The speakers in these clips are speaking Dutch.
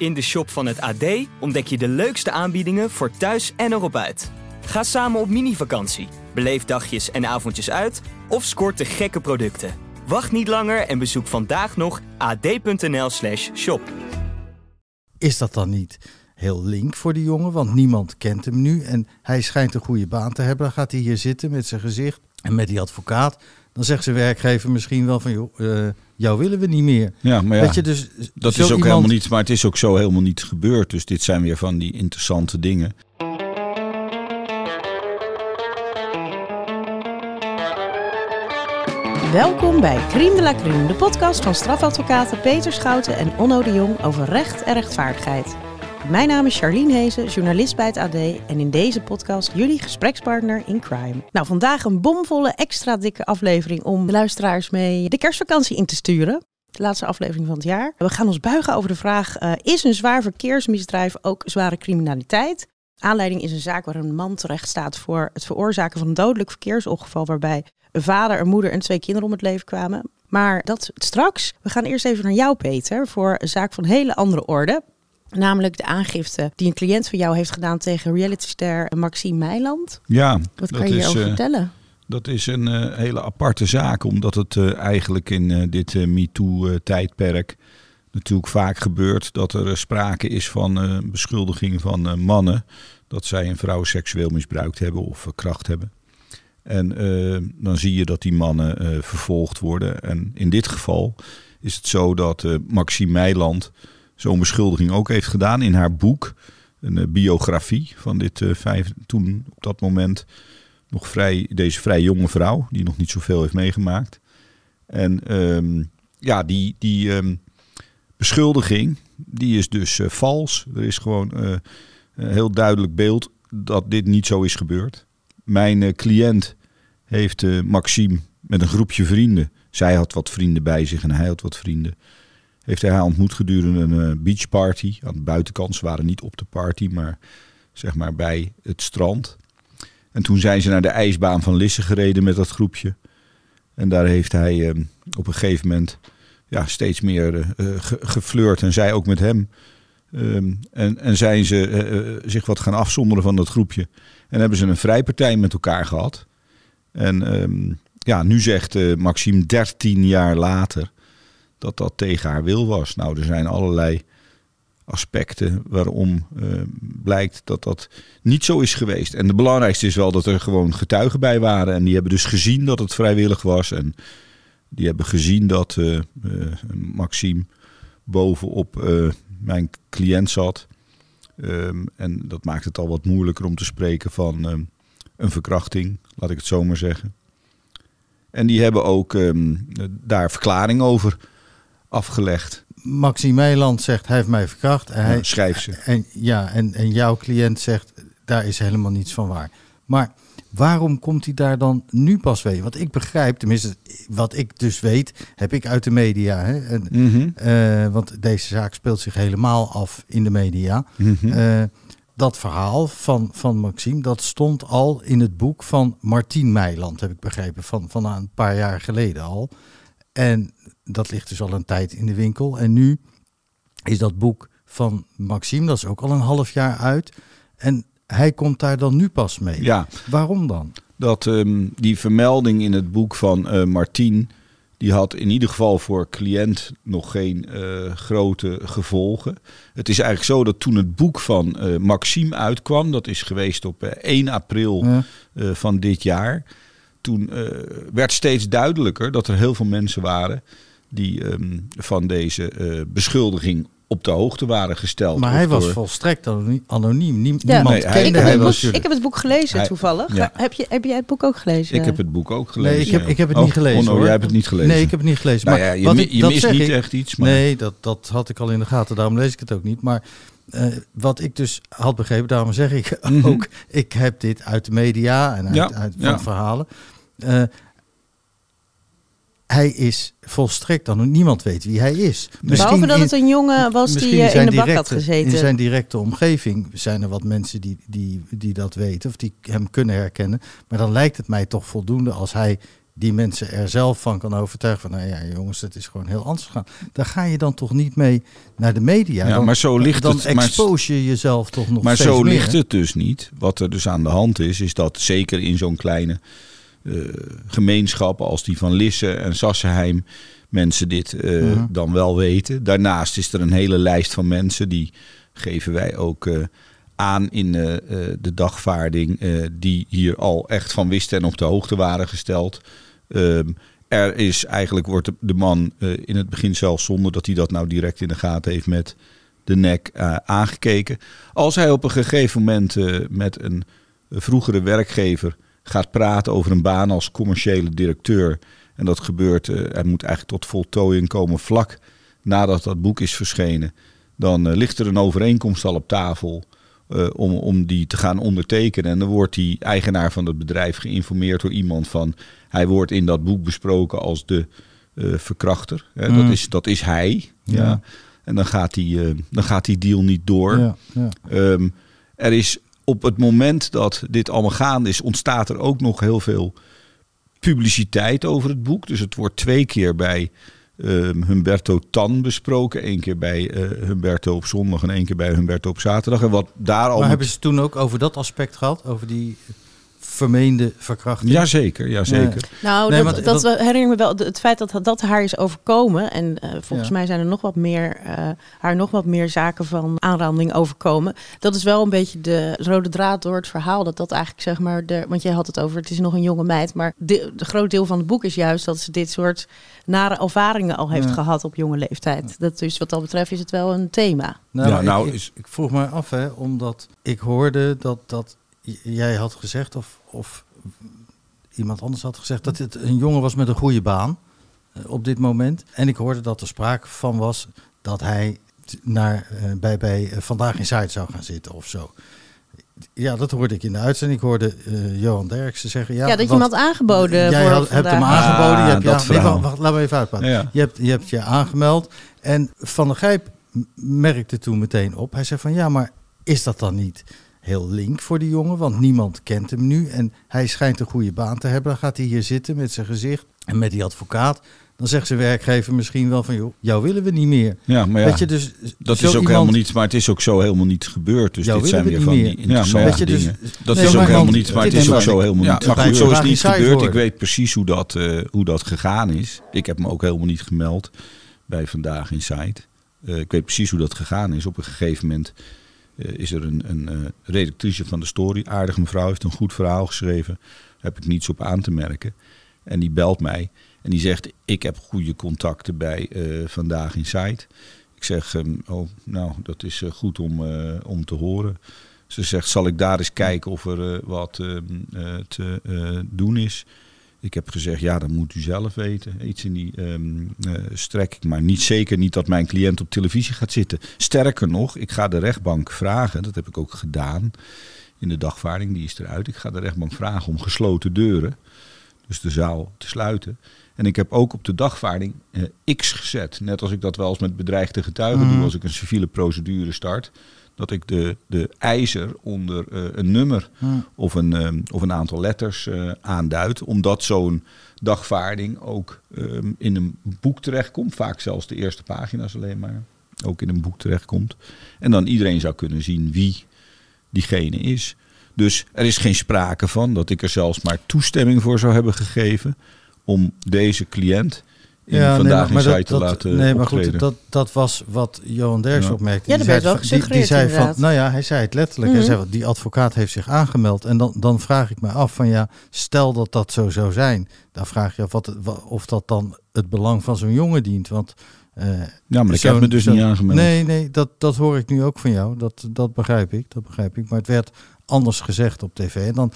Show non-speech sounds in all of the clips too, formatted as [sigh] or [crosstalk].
In de shop van het AD ontdek je de leukste aanbiedingen voor thuis en erop uit. Ga samen op mini-vakantie, beleef dagjes en avondjes uit of scoort de gekke producten. Wacht niet langer en bezoek vandaag nog ad.nl/slash shop. Is dat dan niet heel link voor die jongen? Want niemand kent hem nu en hij schijnt een goede baan te hebben. Dan gaat hij hier zitten met zijn gezicht en met die advocaat. Dan zegt zijn werkgever misschien wel van, joh, uh, jou willen we niet meer. Ja, maar ja, Weet je, dus dat is ook iemand- helemaal niet, maar het is ook zo helemaal niet gebeurd. Dus dit zijn weer van die interessante dingen. Welkom bij Crime de la Crime, de podcast van strafadvocaten Peter Schouten en Onno de Jong over recht en rechtvaardigheid. Mijn naam is Charlene Hezen, journalist bij het AD en in deze podcast jullie gesprekspartner in crime. Nou, vandaag een bomvolle extra dikke aflevering om de luisteraars mee de kerstvakantie in te sturen. De laatste aflevering van het jaar. We gaan ons buigen over de vraag, eh, is een zwaar verkeersmisdrijf ook zware criminaliteit? Aanleiding is een zaak waar een man terecht staat voor het veroorzaken van een dodelijk verkeersongeval waarbij een vader, een moeder en twee kinderen om het leven kwamen. Maar dat straks. We gaan eerst even naar jou, Peter, voor een zaak van hele andere orde. Namelijk de aangifte die een cliënt van jou heeft gedaan tegen realityster Maxime Meiland. Ja, Wat dat kan je hierover eh, vertellen? Dat is een eh, hele aparte zaak, omdat het eh, eigenlijk in dit MeToo-tijdperk natuurlijk vaak gebeurt dat er sprake is van beschuldigingen van mannen dat zij een vrouw seksueel misbruikt hebben of verkracht hebben. En dan zie je dat die mannen vervolgd worden. En in dit geval is het zo dat Maxime Meiland zo'n beschuldiging ook heeft gedaan in haar boek. Een eh, biografie van dit eh, vijf, toen op dat moment nog vrij, deze vrij jonge vrouw, die nog niet zoveel heeft meegemaakt. En ehm, ja, die, die ehm, beschuldiging, die is dus eh, vals. Er is gewoon een heel duidelijk beeld dat dit niet zo is gebeurd. Mijn cliënt heeft Maxime met een groepje vrienden, zij had wat vrienden bij zich en hij had wat vrienden, heeft hij haar ontmoet gedurende een eh, beachparty. Aan de buitenkant, ze waren niet op de party, maar zeg maar bij het strand. En toen zijn ze naar de ijsbaan van Lisse gereden met dat groepje. En daar heeft hij eh, op een gegeven moment ja, steeds meer ge- geflirt en zij ook met hem. Ehm, en, en zijn ze zich wat gaan afzonderen van dat groepje. En hebben ze een vrijpartij met elkaar gehad. En ehm, ja, nu zegt eh, Maxime 13 jaar later dat dat tegen haar wil was. Nou, er zijn allerlei aspecten waarom eh, blijkt dat dat niet zo is geweest. En de belangrijkste is wel dat er gewoon getuigen bij waren. En die hebben dus gezien dat het vrijwillig was. En die hebben gezien dat eh, Maxime bovenop mijn cliënt zat. Ehm, en dat maakt het al wat moeilijker om te spreken van ehm, een verkrachting, laat ik het zo maar zeggen. En die hebben ook ehm, daar verklaring over afgelegd. Maxime Meiland zegt, hij heeft mij verkracht. En, hij, Ja, schrijf ze. En, ja, en, en jouw cliënt zegt, daar is helemaal niets van waar. Maar waarom komt hij daar dan nu pas mee? Want ik begrijp, tenminste wat ik dus weet, heb ik uit de media. Hè? En, Mhm. eh, want deze zaak speelt zich helemaal af in de media. Mhm. Eh, dat verhaal van, van Maxime, dat stond al in het boek van Martien Meiland, heb ik begrepen, van, van een paar jaar geleden al. En dat ligt dus al een tijd in de winkel. En nu is dat boek van Maxime, dat is ook al een half jaar uit. En hij komt daar dan nu pas mee. Ja, Waarom dan? dat ehm, die vermelding in het boek van eh Martien, die had in ieder geval voor cliënt nog geen eh, grote gevolgen. Het is eigenlijk zo dat toen het boek van eh, Maxime uitkwam, dat is geweest op eh, 1 april Ja. van dit jaar, toen werd steeds duidelijker dat er heel veel mensen waren die ehm, van deze eh, beschuldiging op de hoogte waren gesteld. Maar hij was door- volstrekt anoniem. anoniem. Nie- Ja. Niemand Nee, hij- kende ik, heb hij het boek, was- ik heb het boek gelezen Hij- toevallig. ja. Heb, je, heb jij het boek ook gelezen? Ik heb het boek ook gelezen. Nee, ik heb, ja. ik heb het Oh, niet gelezen. Oh, no, hoor. jij hebt het niet gelezen. Nee, ik heb het niet gelezen. Nou maar ja, je, wat ik- je dat mist zeg niet ik. echt iets. Maar... Nee, dat, dat had ik al in de gaten. Daarom lees ik het ook niet. Maar eh, wat ik dus had begrepen, daarom zeg ik Mhm. ook... Ik heb dit uit de media en uit, Ja, uit van ja. verhalen. Eh, hij is volstrekt dan niemand weet wie hij is. Behalve dat het een jongen was misschien die eh, in de bak had directe- gezeten. In zijn directe omgeving zijn er wat mensen die, die, die dat weten of die hem kunnen herkennen. Maar dan lijkt het mij toch voldoende als hij die mensen er zelf van kan overtuigen van, nou ja jongens, het is gewoon heel anders gegaan. Daar ga je dan toch niet mee naar de media. Ja, dan, maar zo ligt dan het- maar- expose je jezelf toch nog Maar steeds zo meer, ligt hè? het dus niet. Wat er dus aan de hand is, is dat zeker in zo'n kleine eh, gemeenschap als die van Lisse en Sassenheim mensen dit eh, Mhm. dan wel weten. Daarnaast is er een hele lijst van mensen die geven wij ook eh, aan in de dagvaarding die hier al echt van wisten en op de hoogte waren gesteld. Ehm, er is eigenlijk wordt de, de man in het begin zelfs zonder dat hij dat nou direct in de gaten heeft met de nek aangekeken. Als hij op een gegeven moment met een vroegere werkgever gaat praten over een baan als commerciële directeur. En dat gebeurt, eh hij moet eigenlijk tot voltooiing komen vlak nadat dat boek is verschenen. Dan eh, ligt er een overeenkomst al op tafel eh, om, om die te gaan ondertekenen. En dan wordt die eigenaar van het bedrijf geïnformeerd door iemand van... hij wordt in dat boek besproken als de verkrachter. Hè, dat, Mm. is, dat is hij. Ja. Ja. En dan gaat, die, dan gaat die deal niet door. Ja, ja. Ehm, er is op het moment dat dit allemaal gaande is, ontstaat er ook nog heel veel publiciteit over het boek. Dus het wordt twee keer bij ehm, Humberto Tan besproken. Eén keer bij eh, Humberto op zondag en één keer bij Humberto op zaterdag. En wat daar al. Maar hebben ze toen ook over dat aspect gehad? Over die vermeende verkrachting? Jazeker, jazeker. Nou, Nee, dat, dat, dat- herinner ik me wel. Het feit dat dat haar is overkomen. En eh, volgens Ja. mij zijn er nog wat meer, eh, haar nog wat meer zaken van aanranding overkomen. Dat is wel een beetje de rode draad door het verhaal. Dat dat eigenlijk zeg maar. De, want jij had het over, het is nog een jonge meid. Maar de, de groot deel van het boek is juist dat ze dit soort nare ervaringen al heeft Ja. gehad op jonge leeftijd. Dat dus wat dat betreft is het wel een thema. Nou, Ja, nou ik, is- ik vroeg me af, hè, omdat ik hoorde dat, dat jij had gezegd, of, of iemand anders had gezegd, dat het een jongen was met een goede baan eh, op dit moment. En ik hoorde dat er sprake van was dat hij naar, eh, bij, bij eh, Vandaag in Zuid zou gaan zitten of zo. Ja, dat hoorde ik in de uitzending. Ik hoorde Johan Derksen zeggen. Ja, Ja, dat je hem had aangeboden. Jij had, hebt hem aangeboden. je hebt je dat nee, verhaal. wacht, wacht, laat me even uitpraten. Ja. Je, hebt, je hebt je aangemeld. En Van der Gijp merkte toen meteen op. Hij zei van ja, maar is dat dan niet heel link voor die jongen? Want niemand kent hem nu. En hij schijnt een goede baan te hebben. Dan gaat hij hier zitten met zijn gezicht en met die advocaat. Dan zegt zijn werkgever misschien wel van joh, jou willen we niet meer. Ja, maar ja, Weet je, dus dat is ook iemand- helemaal niet, maar het is ook zo helemaal niet gebeurd. Dus dit zijn weer we van die interessante Weet je, dus- dingen. Dat Nee, is ook helemaal niet, maar het is ook zo ik- helemaal ja, niet. Maar goed, zo is het niet gebeurd. Ik weet precies hoe dat, eh, hoe dat gegaan is. Ik heb me ook helemaal niet gemeld bij Vandaag in Site. Eh, ik weet precies hoe dat gegaan is. Op een gegeven moment is er een, een eh, redactrice van de story, aardige mevrouw, heeft een goed verhaal geschreven. Daar heb ik niets op aan te merken. En die belt mij en die zegt: Ik heb goede contacten bij eh, Vandaag in Site. Ik zeg: ehm, Oh, nou, dat is eh, goed om, eh, om te horen. Ze zegt: Zal ik daar eens kijken of er eh, wat ehm, eh, te eh, doen is? Ik heb gezegd: Ja, dat moet u zelf weten. Iets in die ehm eh, strekking. Maar niet zeker niet dat mijn cliënt op televisie gaat zitten. Sterker nog, ik ga de rechtbank vragen. Dat heb ik ook gedaan in de dagvaarding. Die is eruit. Ik ga de rechtbank vragen om gesloten deuren. Dus de zaal te sluiten. En ik heb ook op de dagvaarding eh, X gezet. Net als ik dat wel eens met bedreigde getuigen doe als ik een civiele procedure start. Dat ik de, de ijzer onder eh, een nummer Hm. of een, ehm, of een aantal letters eh, aanduidt. Omdat zo'n dagvaarding ook ehm, in een boek terechtkomt. Vaak zelfs de eerste pagina's alleen maar. Ook in een boek terechtkomt. En dan iedereen zou kunnen zien wie diegene is. Dus er is geen sprake van dat ik er zelfs maar toestemming voor zou hebben gegeven om deze cliënt in vandaag in dat- site te dat- laten Nee, maar optreden. goed, dat, dat was wat Johan Derks Ja. opmerkte. Ja, Die dat werd zei wel van- die, zei van, nou ja, hij zei het letterlijk. Mhm. Hij zei, van, die advocaat heeft zich aangemeld. En dan, dan vraag ik me af van ja, stel dat dat zo zou zijn. Dan vraag je af wat, wa- of dat dan het belang van zo'n jongen dient. Want eh, ja, maar ik heb me dus niet aangemeld. Nee, nee, dat, dat hoor ik nu ook van jou. Dat, dat begrijp ik, dat begrijp ik. Maar het werd anders gezegd op tv. En dan,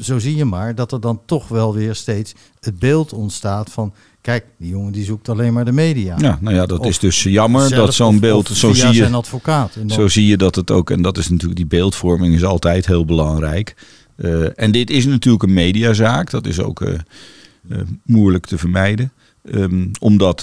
zo zie je maar dat er dan toch wel weer steeds het beeld ontstaat van... Kijk, die jongen die zoekt alleen maar de media. Ja, nou ja, dat Of is dus jammer Zelf dat zo'n beeld, of zo zie je, advocaat. Zo zie je dat het ook, en dat is natuurlijk die beeldvorming is altijd heel belangrijk. Eh, en dit is natuurlijk een mediazaak, dat is ook eh, eh, moeilijk te vermijden. Ehm, omdat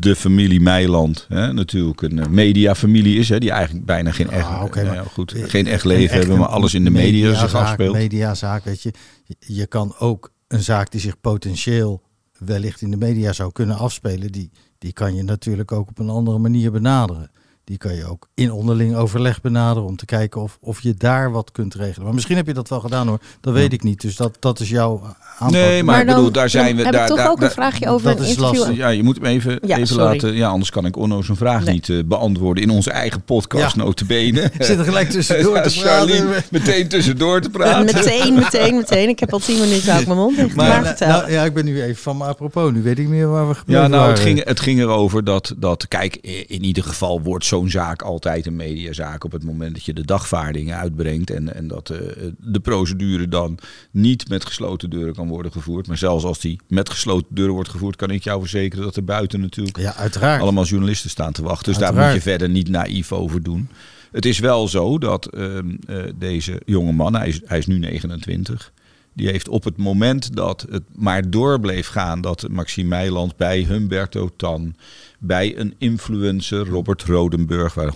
de familie Meiland hè, natuurlijk een mediafamilie is, hè, die eigenlijk bijna geen echt, Ah, nou goed, geen echt leven hebben, maar alles in de media zich afspeelt. Mediazaak, weet. Je- Je kan ook een zaak die zich potentieel wellicht in de media zou kunnen afspelen, die, die kan je natuurlijk ook op een andere manier benaderen. Die kan je ook in onderling overleg benaderen om te kijken of, of je daar wat kunt regelen. Maar misschien heb je dat wel gedaan hoor, dat weet ik niet. Dus dat, dat is jouw aanpak. Nee, maar, Maar ik dan- bedoel, daar zijn we. heb daar, ik toch daar, ook een daar- vraagje over dat een is lastig. Ja, je moet hem even, Ja, even sorry. laten. Ja, anders kan ik Onno zijn vraag Nee. niet eh, beantwoorden in onze eigen podcast, Ja. notabene. Ik [laughs] zit er gelijk tussendoor Ja, te Charlene, praten. meteen tussendoor te praten. Meteen, [laughs] meteen, meteen. Ik heb al tien minuten uit mijn mond dicht. Maar, Maar, vertel. nou, ja, ik ben nu even van me apropos. Nu weet ik meer waar we gebleven Ja, nou, het ging, het ging erover dat, dat, kijk, in ieder geval wordt zo'n zaak altijd een mediazaak op het moment dat je de dagvaardingen uitbrengt en, en dat eh, de procedure dan niet met gesloten deuren kan worden gevoerd. Maar zelfs als die met gesloten deuren wordt gevoerd, kan ik jou verzekeren dat er buiten natuurlijk Ja, uiteraard. allemaal journalisten staan te wachten. Dus daar moet je verder niet naïef over doen. Het is wel zo dat ehm, eh, deze jonge man, hij is, hij is nu 29, die heeft op het moment dat het maar door bleef gaan dat Maxime Meiland bij Humberto Tan, bij een influencer, Robert Rodenburg, waar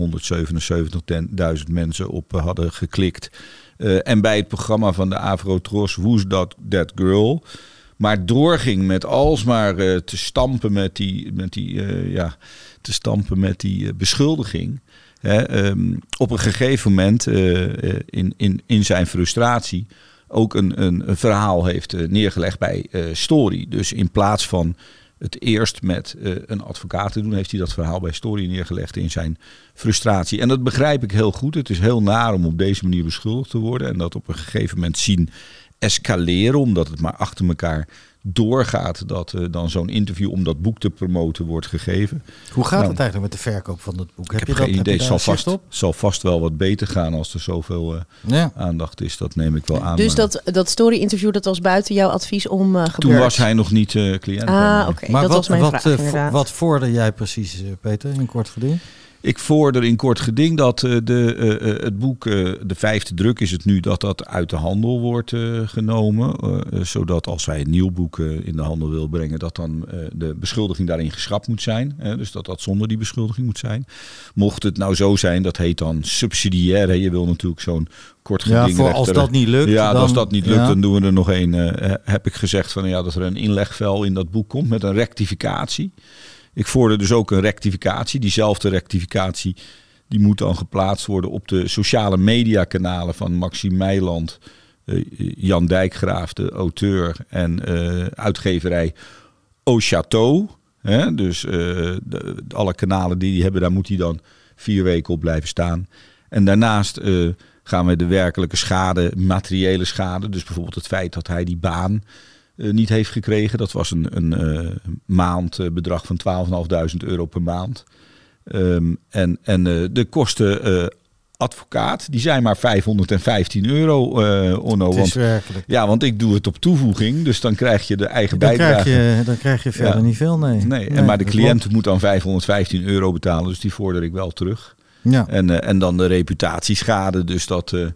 177.000 mensen op eh, hadden geklikt, eh, en bij het programma van de Avrotros Who's That, That Girl, maar doorging met alsmaar eh, te stampen met die, met die, ja, te stampen met die beschuldiging. Hè, ehm, op een gegeven moment in, in, in zijn frustratie ook een, een, verhaal heeft eh, neergelegd bij eh, Story. Dus in plaats van het eerst met eh, een advocaat te doen, heeft hij dat verhaal bij Story neergelegd in zijn frustratie. En dat begrijp ik heel goed. Het is heel naar om op deze manier beschuldigd te worden en dat op een gegeven moment zien escaleren, omdat het maar achter elkaar doorgaat dat eh, dan zo'n interview om dat boek te promoten wordt gegeven. Hoe gaat Nou, het eigenlijk met de verkoop van dat boek? Ik heb, je geen dat, idee. Heb Het je zal vast, zal vast wel wat beter gaan als er zoveel eh, Ja. aandacht is. Dat neem ik wel aan. dus dat, dat story-interview, dat was buiten jouw advies om eh gebeurd? Toen was hij nog niet eh, cliënt. Ah, oké. Maar Dat wat, was mijn wat, vraag wat vorder jij precies, Peter, in kort geding? Ik vorder in kort geding dat eh, de, eh, eh, het boek, de vijfde druk is het nu, dat dat uit de handel wordt genomen. Zodat als wij een nieuw boek in de handel wil brengen, dat dan de beschuldiging daarin geschrapt moet zijn. Dus dat dat zonder die beschuldiging moet zijn. Mocht het nou zo zijn, dat heet dan subsidiair. Hè, je wil natuurlijk zo'n kort Ja, geding voor als dat niet lukt. Ja, dan, als dat niet lukt, ja. dan doen we er nog een. eh, heb ik gezegd van ja, dat er een inlegvel in dat boek komt met een rectificatie. Ik vorder dus ook een rectificatie. Diezelfde rectificatie die moet dan geplaatst worden op de sociale mediakanalen van Maxime Meiland, eh, Jan Dijkgraaf, de auteur en eh, uitgeverij Au Château. Dus eh, alle kanalen die die hebben, daar moet hij dan vier weken op blijven staan. En daarnaast gaan we de werkelijke schade, materiële schade, dus bijvoorbeeld het feit dat hij die baan eh, niet heeft gekregen. Dat was een, een eh, maandbedrag van 12.500 euro per maand. Ehm, en en eh, de kosten eh, advocaat, die zijn maar 515 euro, eh Onno. Het is Want, werkelijk. ja, want ik doe het op toevoeging, dus dan krijg je de eigen Dan bijdrage. krijg, je, dan krijg je verder Ja. niet veel, nee. Nee, en maar de cliënt klopt. moet dan 515 euro betalen, dus die vorder ik wel terug. Ja. En, eh, en dan de reputatieschade, dus dat, eh,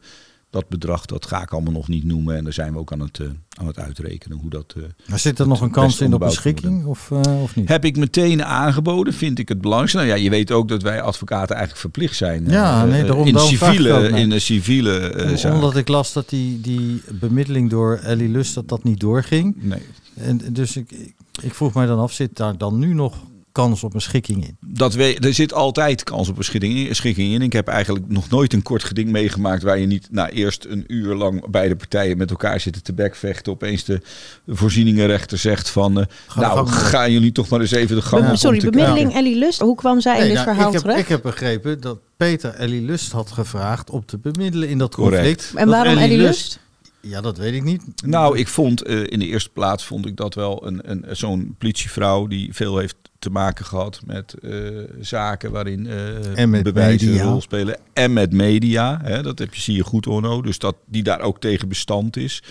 dat bedrag, dat ga ik allemaal nog niet noemen. En daar zijn we ook aan het, eh, aan het uitrekenen hoe dat... eh, Maar zit er nog een kans in op beschikking of, eh, of niet? heb ik meteen aangeboden, vind ik het belangrijkste. Nou ja, je weet ook dat wij advocaten eigenlijk verplicht zijn. Ja, nee, daarom- in, daarom civiele, in een civiele zaak. Omdat ik las dat die, die bemiddeling door Ellie Lust dat dat niet doorging. Nee. En dus ik, ik vroeg mij dan af, zit daar dan nu nog kans op een schikking in? Dat we, er zit altijd kans op een schikking, schikking in. Ik heb eigenlijk nog nooit een kort geding meegemaakt waar je niet na eerst een uur lang beide partijen met elkaar zitten te bekvechten. Opeens de voorzieningenrechter zegt van, eh, nou gaan jullie toch maar eens even de gang Be- sorry, bemiddeling Ellie Lust. Hoe kwam zij in dit nou, verhaal ik, heb, terecht? ik heb begrepen dat Peter Ellie Lust had gevraagd om te bemiddelen in dat Correct. conflict. en Dat waarom Ellie Lust? Ja, dat weet ik niet. Nou, ik vond eh, in de eerste plaats vond ik dat wel een, een, zo'n politievrouw die veel heeft te maken gehad met eh, zaken waarin eh En met bewijzen media. een rol spelen. En met media. Hè, dat heb je, zie je goed, Orno. Dus dat die daar ook tegen bestand is.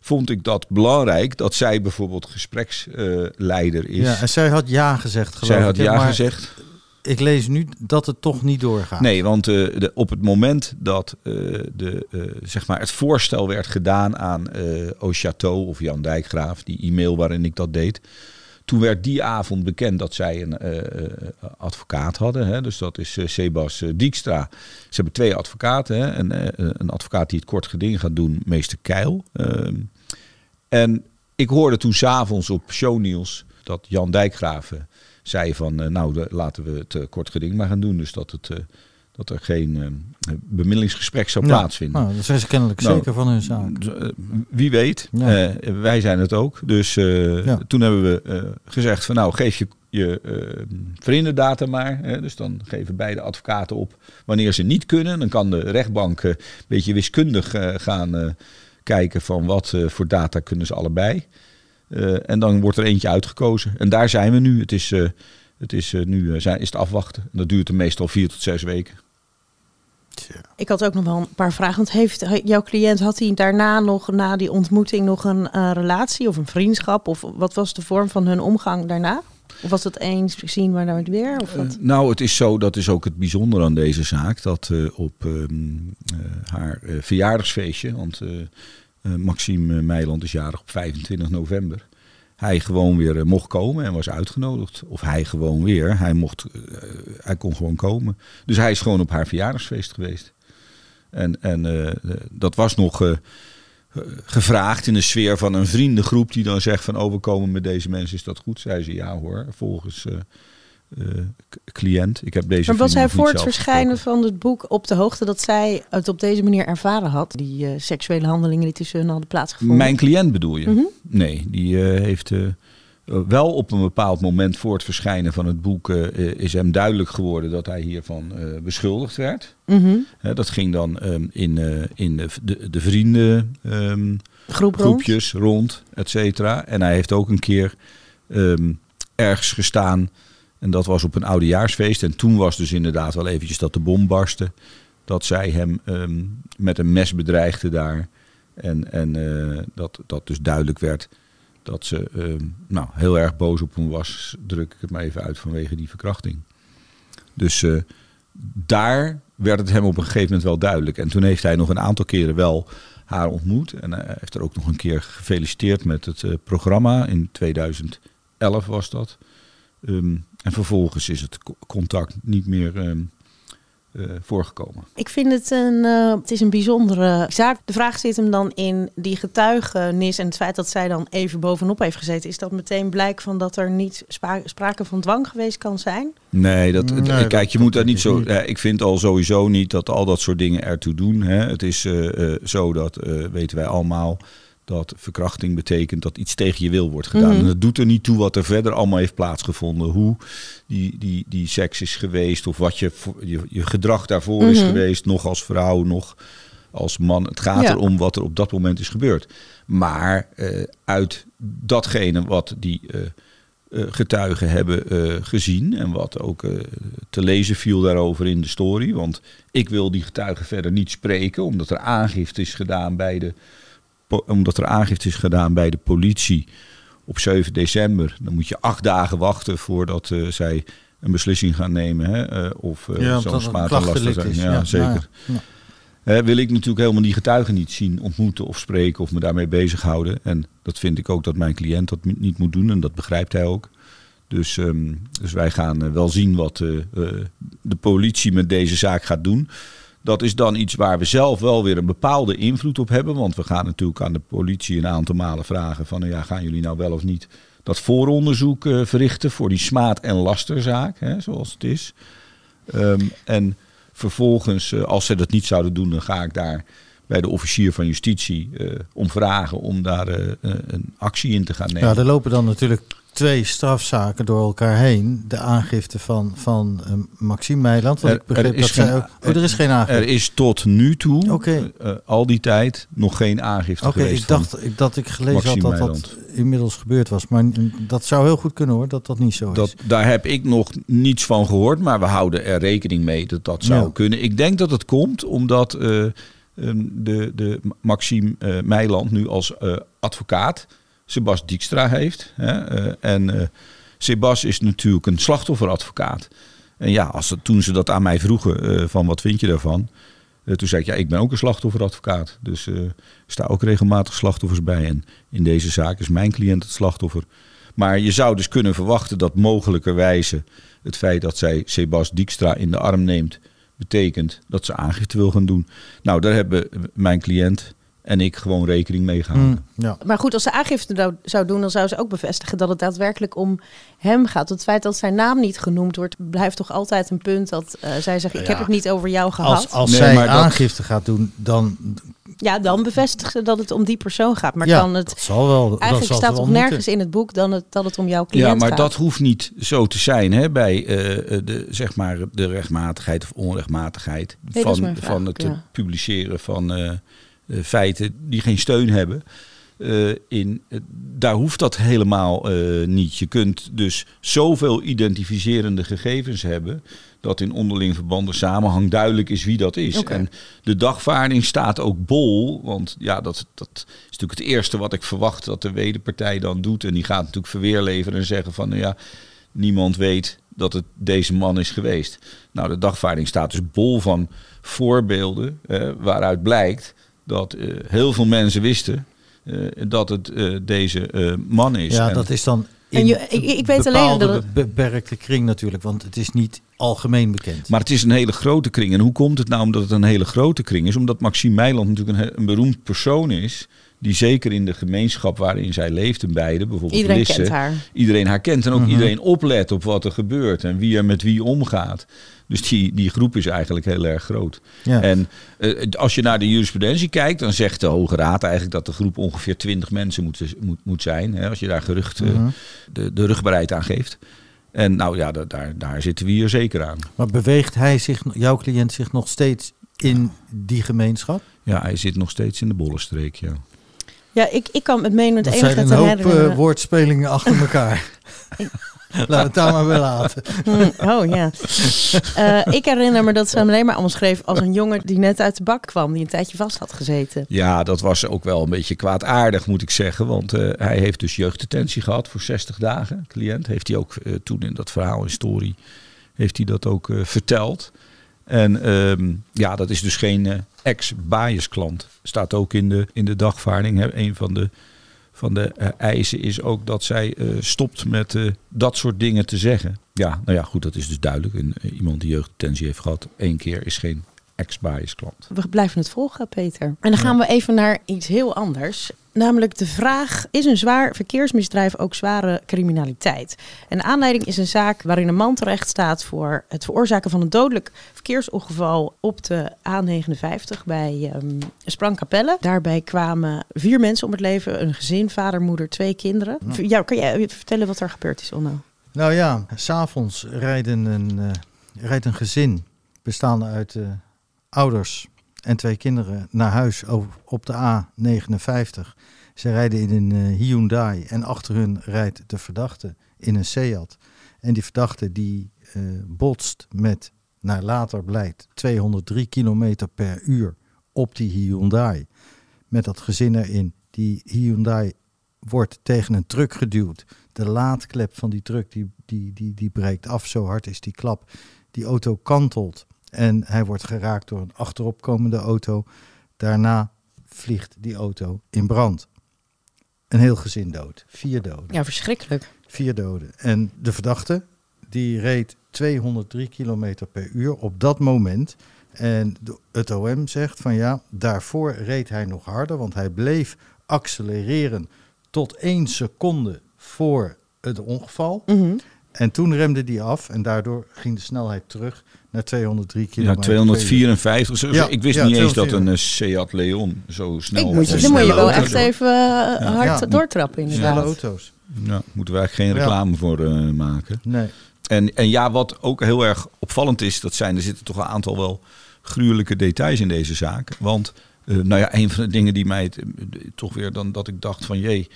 Vond ik dat belangrijk dat zij bijvoorbeeld gespreksleider is. Ja, en zij had ja gezegd, geloof zij ik, had ja maar gezegd. Ik lees nu dat het toch niet doorgaat. Nee, want eh, de, op het moment dat eh, de, eh, zeg maar het voorstel werd gedaan aan eh Au Château of Jan Dijkgraaf, die e-mail waarin ik dat deed. Toen werd die avond bekend dat zij een eh, eh, advocaat hadden. Hè? Dus dat is eh, Sebas Dijkstra. Ze hebben twee advocaten. Hè? Een, advocaat die het kort geding gaat doen, meester Keil. Ehm, en ik hoorde toen s'avonds op shownieuws dat Jan Dijkgraven zei van... nou, laten we het kort geding maar gaan doen. Dus dat, het, dat er geen eh, bemiddelingsgesprek zou Ja, plaatsvinden. Nou, dat zijn ze kennelijk Nou, zeker van hun zaak. Eh, Wie weet. Ja. Eh, wij zijn het ook. Dus Ja. toen hebben we gezegd van nou geef je je vriendendata maar. Hè, dus dan geven beide advocaten op wanneer ze niet kunnen. Dan kan de rechtbank een beetje wiskundig gaan kijken van wat voor data kunnen ze allebei. En dan wordt er eentje uitgekozen. En daar zijn we nu. Het is, het is nu is het afwachten. En dat duurt er meestal vier tot zes weken. Ik had ook nog wel een paar vragen. Want heeft jouw cliënt, had hij daarna nog, na die ontmoeting, nog een relatie of een vriendschap? Of wat was de vorm van hun omgang daarna? Of was het eens zien maar dan weer? Of wat? Eh, nou, het is zo, dat is ook het bijzondere aan deze zaak, dat eh, op ehm, eh, haar verjaardagsfeestje, want Maxime Meiland is jarig op 25 november, hij gewoon weer eh, mocht komen en was uitgenodigd. Of hij gewoon weer, hij, mocht, eh, hij kon gewoon komen. Dus hij is gewoon op haar verjaardagsfeest geweest. En, en eh, dat was nog gevraagd in de sfeer van een vriendengroep die dan zegt van oh we komen met deze mensen, is dat goed? Zei ze ja hoor, volgens cliënt. Ik heb deze Maar was hij voor het verschijnen van het boek op de hoogte dat zij het op deze manier ervaren had? Die eh, seksuele handelingen die tussen hen hadden plaatsgevonden? Mijn cliënt bedoel je? Mhm. Nee, die eh, heeft eh, eh, wel op een bepaald moment voor het verschijnen van het boek eh, eh, is hem duidelijk geworden dat hij hiervan eh, beschuldigd werd. Mhm. Dat ging dan ehm, in, eh, in de, de, de vrienden ehm, Groep groepjes rond, et cetera. En hij heeft ook een keer ehm, ergens gestaan. En dat was op een oudejaarsfeest. En toen was dus inderdaad wel eventjes dat de bom barstte. Dat zij hem ehm, met een mes bedreigde daar. En, en eh, dat, dat dus duidelijk werd dat ze ehm, nou, heel erg boos op hem was. Druk ik het maar even uit vanwege die verkrachting. Dus eh, daar werd het hem op een gegeven moment wel duidelijk. En toen heeft hij nog een aantal keren wel haar ontmoet. En hij heeft er ook nog een keer gefeliciteerd met het eh, programma. In 2011 was dat. Ehm, en vervolgens is het co- contact niet meer ehm, eh, voorgekomen. Ik vind het een, eh, het is een bijzondere zaak. De vraag zit hem dan in die getuigenis en het feit dat zij dan even bovenop heeft gezeten. Is dat meteen blijk van dat er niet sprake van dwang geweest kan zijn? Nee, dat, het- Nee, kijk, dat- je moet dat daar niet zo. niet. ja, ik vind al sowieso niet dat al dat soort dingen ertoe doen. Hè. Het is eh, eh, zo dat, eh, weten wij allemaal, dat verkrachting betekent dat iets tegen je wil wordt gedaan. Mhm. En het doet er niet toe wat er verder allemaal heeft plaatsgevonden. Hoe die, die, die seks is geweest of wat je, je, je gedrag daarvoor is Mhm. geweest. Nog als vrouw, nog als man. Het gaat Ja. erom wat er op dat moment is gebeurd. Maar eh, uit datgene wat die eh, eh, getuigen hebben gezien en wat ook te lezen viel daarover in de story. Want ik wil die getuigen verder niet spreken, omdat er aangifte is gedaan bij de, omdat er aangifte is gedaan bij de politie op 7 december. Dan moet je acht dagen wachten voordat eh, zij een beslissing gaan nemen. Hè? eh, of eh, ja, zo'n omdat het smaad een en laster klachtdelict zijn. is. Ja, zeker. ja. Wil ik natuurlijk helemaal die getuigen niet zien, ontmoeten of spreken of me daarmee bezighouden. En dat vind ik ook dat mijn cliënt dat niet moet doen en dat begrijpt hij ook. Dus, ehm, dus wij gaan wel zien wat de politie met deze zaak gaat doen. Dat is dan iets waar we zelf wel weer een bepaalde invloed op hebben. Want we gaan natuurlijk aan de politie een aantal malen vragen van... nou ja, gaan jullie nou wel of niet dat vooronderzoek eh, verrichten voor die smaad- en lasterzaak, hè, zoals het is. Ehm, en vervolgens, eh, als ze dat niet zouden doen, dan ga ik daar bij de officier van justitie eh, om vragen om daar eh, eh, een actie in te gaan nemen. Ja, er lopen dan natuurlijk twee strafzaken door elkaar heen. De aangifte van, van Maxime Meiland. Want Er- ik begreep dat zij ook... Oh, er is geen aangifte. Er is tot nu toe, Oké. eh, al die tijd, nog geen aangifte Oké, geweest. ik van- dacht ik, dat ik gelezen had Maxime dat dat Meiland. inmiddels gebeurd was. Maar mm, dat zou heel goed kunnen hoor, dat dat niet zo is. Dat, daar heb ik nog niets van gehoord, maar we houden er rekening mee dat dat zou Ja. kunnen. Ik denk dat het komt omdat de, de Maxime eh, Meiland nu als eh, advocaat Sebas Dijkstra heeft. Hè, eh, en Sebas is natuurlijk een slachtofferadvocaat. En ja, als toen ze dat aan mij vroegen, van wat vind je daarvan? Toen zei ik, ja, ik ben ook een slachtofferadvocaat. Dus er staan ook regelmatig slachtoffers bij. En in deze zaak is mijn cliënt het slachtoffer. Maar je zou dus kunnen verwachten dat mogelijkerwijze het feit dat zij Sebas Dijkstra in de arm neemt, betekent dat ze aangifte wil gaan doen. Nou, daar hebben mijn cliënt En ik gewoon rekening mee gehouden. Mm, ja. Maar goed, als ze aangifte zou- zou doen, dan zou ze ook bevestigen dat het daadwerkelijk om hem gaat. Het feit dat zijn naam niet genoemd wordt, blijft toch altijd een punt dat eh, zij zegt: Ik Ja. heb het niet over jou gehad. Als, als Nee, zij maar dat- aangifte gaat doen, dan Ja, dan bevestigen ze dat het om die persoon gaat. Maar ja, kan het. dat zal wel. dat Eigenlijk zal staat toch moeten. nergens in het boek dan het, dat het om jouw cliënt Ja, maar gaat. dat hoeft niet zo te zijn hè, bij eh, de, zeg maar, de rechtmatigheid of onrechtmatigheid Nee, van, vraag, van het eh, ja. publiceren van eh, eh, feiten die geen steun hebben. Eh, in, daar hoeft dat helemaal eh, niet. Je kunt dus zoveel identificerende gegevens hebben dat in onderling verband de samenhang duidelijk is wie dat is. En de dagvaarding staat ook bol, want ja, dat, dat is natuurlijk het eerste wat ik verwacht dat de wederpartij dan doet. En die gaat natuurlijk verweer leveren en zeggen van, nou ja, niemand weet dat het deze man is geweest. Nou, de dagvaarding staat dus bol van voorbeelden eh, waaruit blijkt dat eh, heel veel mensen wisten dat het eh, deze eh, man is. Ja, En- dat is dan. En je- ik- ik weet alleen dat het- be- beperkte kring natuurlijk, want het is niet algemeen bekend. Maar het is een hele grote kring. En hoe komt het nou omdat het een hele grote kring is? Omdat Maxime Meiland natuurlijk een, een beroemd persoon is. Die zeker in de gemeenschap waarin zij leeft, en beide, bijvoorbeeld Iedereen Lisse, kent haar. iedereen haar kent. En ook Mhm. iedereen oplet op wat er gebeurt en wie er met wie omgaat. Dus die, die groep is eigenlijk heel erg groot. ja. En eh, als je naar de jurisprudentie kijkt, dan zegt de Hoge Raad eigenlijk dat de groep ongeveer 20 mensen moet, moet, moet zijn. Hè, als je daar gerucht eh, Mhm. de, de rugbaarheid aan geeft. En nou ja, da- daar, daar zitten we hier zeker aan. Maar beweegt hij zich, jouw cliënt zich nog steeds in die gemeenschap? Ja, hij zit nog steeds in de bollenstreek, ja. Ja, ik, ik kan het meen met Dat enige zijn te een hoop eh, woordspelingen achter elkaar. [laughs] [laughs] [laughs] Laten we het daar maar bij laten. Oh ja. Eh, ik herinner me dat ze hem alleen maar allemaal schreef als een jongen die net uit de bak kwam, die een tijdje vast had gezeten. Ja, dat was ook wel een beetje kwaadaardig, moet ik zeggen. Want eh, hij heeft dus jeugddetentie gehad voor 60 dagen. Cliënt heeft hij ook eh, toen in dat verhaal in Story, heeft hij dat ook verteld. En ehm, ja, dat is dus geen eh, ex-bias klant. Staat ook in de, in de dagvaarding. Hè. Een van de, van de eh, eisen is ook dat zij eh, stopt met eh, dat soort dingen te zeggen. Ja, nou ja, goed, dat is dus duidelijk. Iemand die jeugddetentie heeft gehad, één keer is geen ex-bias klant. We blijven het volgen, Peter. En dan gaan we even naar iets heel anders. Namelijk de vraag, is een zwaar verkeersmisdrijf ook zware criminaliteit? En de aanleiding is een zaak waarin een man terecht staat voor het veroorzaken van een dodelijk verkeersongeval op de A59 bij ehm Sprangkapelle. Daarbij kwamen vier mensen om het leven, een gezin, vader, moeder, twee kinderen. Ja, kan jij vertellen wat er gebeurd is, Onno? Nou ja, s'avonds rijden een, eh, rijdt een gezin bestaande uit eh, ouders en twee kinderen naar huis op de A59. Ze rijden in een eh, Hyundai en achter hun rijdt de verdachte in een Seat. En die verdachte die eh, botst met, naar later blijkt, 203 kilometer per uur op die Hyundai. Met dat gezin erin. Die Hyundai wordt tegen een truck geduwd. De laadklep van die truck die, die, die, die breekt af. Zo hard is die klap. Die auto kantelt en hij wordt geraakt door een achteropkomende auto. Daarna vliegt die auto in brand. Een heel gezin dood. Vier doden. Ja, verschrikkelijk. Vier doden. En de verdachte, die reed 203 kilometer per uur op dat moment. En het OM zegt van ja, daarvoor reed hij nog harder, want hij bleef accelereren tot één seconde voor het ongeval. Mhm. En toen remde hij af en daardoor ging de snelheid terug naar 203 Ja, kilometer uur. 254. Zo, Ja, ik wist ja, niet eens dat 254. een eh, Seat Leon zo snel Ik moet je, een dan moet je wel echt even eh, hard Ja. doortrappen inderdaad. Snelle auto's. Ja, moeten we eigenlijk geen Ja. reclame voor eh, maken. Nee. En, en ja, wat ook heel erg opvallend is, dat zijn, er zitten toch een aantal wel gruwelijke details in deze zaak. Want, eh, nou ja, een van de dingen die mij het, toch weer dan dat ik dacht van, jee,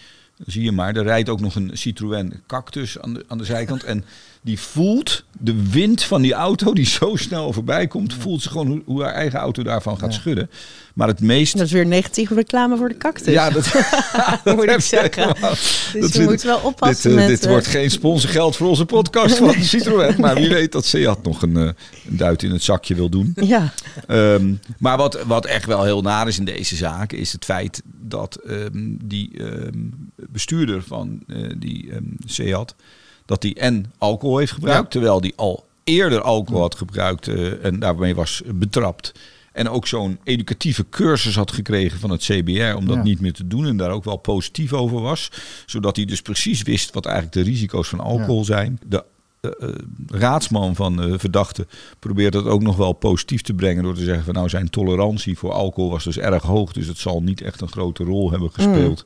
zie je maar, er rijdt ook nog een Citroën Cactus aan de, aan de zijkant. En die voelt de wind van die auto die zo snel voorbij komt, voelt ze gewoon hoe, hoe haar eigen auto daarvan gaat Ja. schudden. Maar het meest... Dat is weer negatieve reclame voor de cactus. Ja, dat, [laughs] dat moet ik je zeggen. helemaal. dus dat je vind- moet wel oppassen dit, eh, met... dit eh, wordt geen sponsorgeld voor onze podcast van Citroën. Maar wie weet dat Seat nog een, eh, een duit in het zakje wil doen. Ja, Ehm, maar wat, wat echt wel heel naar is in deze zaak... is het feit dat ehm, die ehm, bestuurder van eh, die ehm, Seat... dat die en alcohol heeft gebruikt... Ja. terwijl die al eerder alcohol had gebruikt... eh, en daarmee was betrapt... En ook zo'n educatieve cursus had gekregen van het CBR om dat Ja. niet meer te doen. En daar ook wel positief over was. Zodat hij dus precies wist wat eigenlijk de risico's van alcohol zijn. De eh, eh, raadsman van de verdachte probeert dat ook nog wel positief te brengen. Door te zeggen van nou zijn tolerantie voor alcohol was dus erg hoog. Dus het zal niet echt een grote rol hebben gespeeld.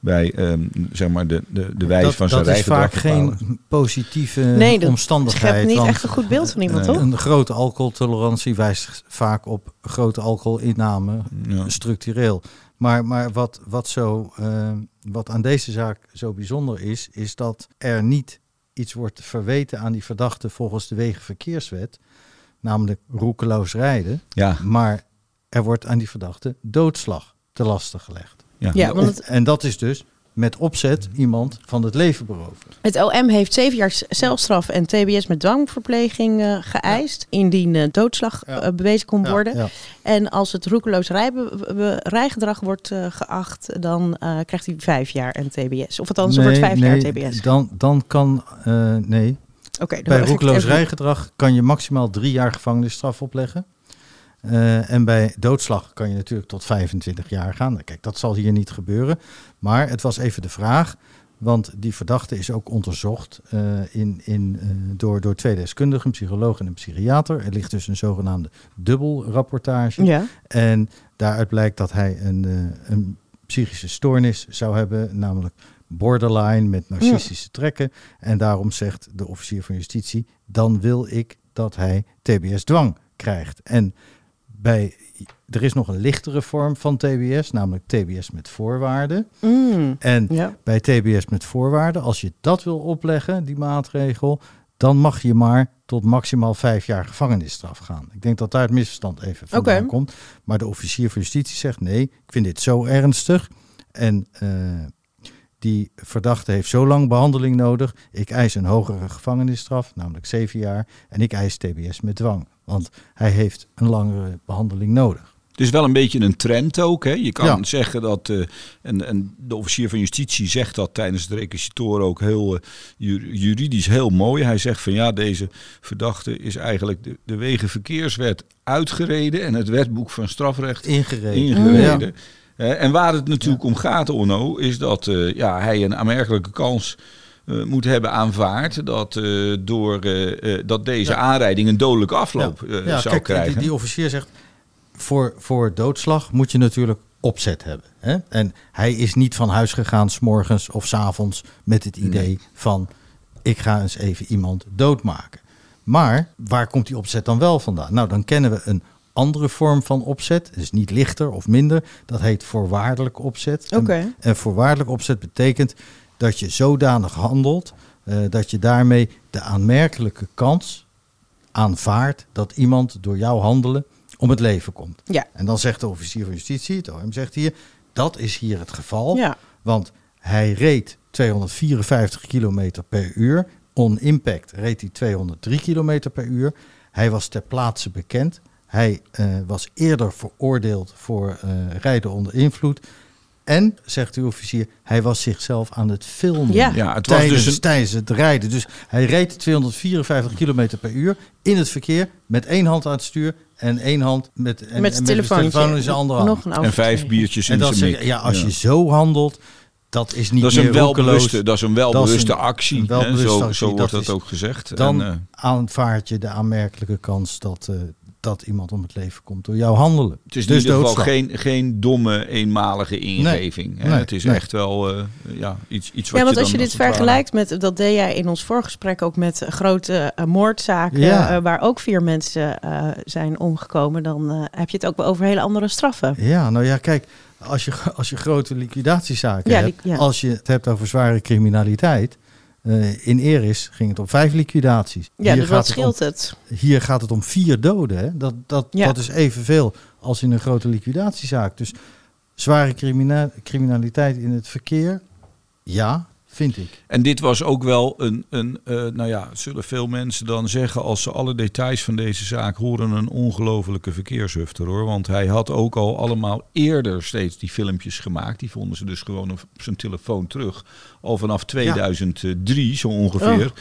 Bij ehm, zeg maar de, de, de wijze dat van zijn dat is rijgedrag. vaak bepalen. geen positieve Nee, dat omstandigheid. schept niet want echt een goed beeld van iemand, Nee. toch? Een grote alcoholtolerantie wijst vaak op grote alcoholinname Ja. structureel. Maar, maar wat, wat, zo, eh, wat aan deze zaak zo bijzonder is, is dat er niet iets wordt verweten aan die verdachte volgens de Wegenverkeerswet, namelijk roekeloos rijden, Ja, maar er wordt aan die verdachte doodslag te lasten gelegd. Ja. Ja, want het, En dat is dus met opzet iemand van het leven beroven. het OM heeft zeven jaar celstraf en TBS met dwangverpleging eh, geëist. Indien eh, doodslag Ja. eh, bewezen kon Ja, worden. En als het roekeloos rijgedrag wordt geacht, dan krijgt hij vijf jaar en TBS. Of althans, er wordt vijf jaar TBS. Dan, dan kan, nee, Oké, bij roekeloos rijgedrag kan je maximaal drie jaar gevangenisstraf opleggen. Eh, en bij doodslag kan je natuurlijk tot 25 jaar gaan. Nou, Kijk, dat zal hier niet gebeuren. Maar het was even de vraag, want die verdachte is ook onderzocht eh, in, in, eh, door, door twee deskundigen, een psycholoog en een psychiater. Er ligt dus een zogenaamde dubbelrapportage. Ja, En daaruit blijkt dat hij een, een psychische stoornis zou hebben, namelijk borderline met narcistische trekken. En daarom zegt de officier van justitie, dan wil ik dat hij TBS-dwang krijgt. En bij, er is nog een lichtere vorm van TBS, namelijk TBS met voorwaarden. Mm, En ja. bij TBS met voorwaarden, als je dat wil opleggen, die maatregel, dan mag je maar tot maximaal vijf jaar gevangenisstraf gaan. Ik denk dat daar het misverstand even vandaan komt. Maar de officier van justitie zegt nee, ik vind dit zo ernstig. En eh, die verdachte heeft zo lang behandeling nodig. Ik eis een hogere gevangenisstraf, namelijk zeven jaar. En ik eis TBS met dwang. Want hij heeft een langere behandeling nodig. Het is wel een beetje een trend ook. Hè? Je kan Ja. zeggen dat, eh, en, en de officier van justitie zegt dat tijdens de requisitoren ook heel eh, ju- juridisch heel mooi. Hij zegt van ja, deze verdachte is eigenlijk de, de wegenverkeerswet uitgereden en het wetboek van strafrecht Ingereden. ingereden. En waar het natuurlijk om gaat, Onno, is dat eh, ja, hij een aanmerkelijke kans eh, moet hebben aanvaard dat, eh, door, dat deze Ja. aanrijding een dodelijke afloop Ja, zou kijk, krijgen. Die, die officier zegt, voor, voor doodslag moet je natuurlijk opzet hebben. Hè? En hij is niet van huis gegaan s'morgens of s'avonds met het idee van... ik ga eens even iemand doodmaken. Maar waar komt die opzet dan wel vandaan? Nou, dan kennen we een andere vorm van opzet. Dus niet lichter of minder. Dat heet voorwaardelijk opzet. Oké. En, en voorwaardelijk opzet betekent dat je zodanig handelt... eh, dat je daarmee de aanmerkelijke kans aanvaardt dat iemand door jouw handelen om het leven komt. Ja. En dan zegt de officier van justitie, het OM zegt hier, dat is hier het geval. Ja. Want hij reed 254 kilometer per uur. On impact reed hij 203 kilometer per uur. Hij was ter plaatse bekend. Hij eh, was eerder veroordeeld voor eh, rijden onder invloed. En, zegt de officier, hij was zichzelf aan het filmen Ja. Ja, het was tijdens, dus een, tijdens het rijden. Dus hij reed 254 kilometer per uur in het verkeer met één hand aan het stuur en één hand met, en, met en telefoon in zijn andere hand. Nog een en vijf biertjes in En dan zijn zeg mik. je, ja, als Ja. je zo handelt, dat is niet dat is meer een welbewuste, roekeloos. dat is een welbewuste actie. een welbewuste zo, actie, zo wordt dat dat is- ook gezegd. Dan En, eh, aanvaard je de aanmerkelijke kans dat, eh, dat iemand om het leven komt door jouw handelen. het is in dus ieder geval doodslag. geen, geen domme eenmalige ingeving. hè. nee, het is nee. echt wel eh, ja, iets, iets wat Ja, want je als je dit vergelijkt met, dat deed jij in ons voorgesprek ook met grote eh, moordzaken, Ja. eh, waar ook vier mensen eh, zijn omgekomen, dan eh, heb je het ook wel over hele andere straffen. Ja, nou ja, kijk, als je, als je grote liquidatiezaken Ja, hebt, ja. als je het hebt over zware criminaliteit, eh, in Eris ging het om vijf liquidaties. Ja, dus gaat wat het om- scheelt het? Hier gaat het om vier doden. Hè? Dat, dat, Ja. dat is evenveel als in een grote liquidatiezaak. Dus zware crimina- criminaliteit in het verkeer, ja, vind ik. En dit was ook wel een, een eh, nou ja, zullen veel mensen dan zeggen als ze alle details van deze zaak horen, een ongelofelijke verkeershufter hoor. Want hij had ook al allemaal eerder steeds die filmpjes gemaakt. Die vonden ze dus gewoon op zijn telefoon terug. Al vanaf 2003 zo ongeveer. Oh.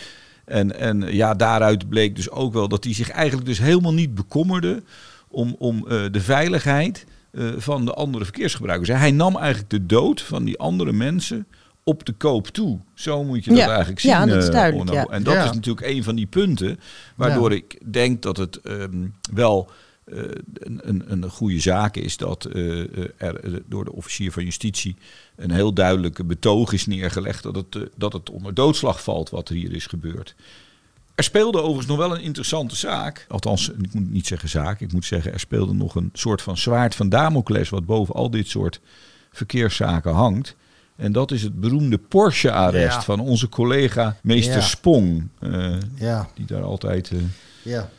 En, en ja, daaruit bleek dus ook wel dat hij zich eigenlijk dus helemaal niet bekommerde om, om eh, de veiligheid eh, van de andere verkeersgebruikers. Hij nam eigenlijk de dood van die andere mensen op de koop toe. Zo moet je dat Ja. eigenlijk zien. Ja, dat is eh, duidelijk, ja. En dat Ja. is natuurlijk een van die punten waardoor Ja. ik denk dat het ehm, wel eh, een, een, een goede zaak is dat eh, er door de officier van justitie een heel duidelijke betoog is neergelegd dat het, dat het onder doodslag valt wat er hier is gebeurd. Er speelde overigens nog wel een interessante zaak. Althans, ik moet niet zeggen zaak. Ik moet zeggen, er speelde nog een soort van zwaard van Damocles... wat boven al dit soort verkeerszaken hangt. En dat is het beroemde Porsche-arrest Ja. van onze collega meester Ja. Spong. eh, Ja, die daar altijd eh, ja.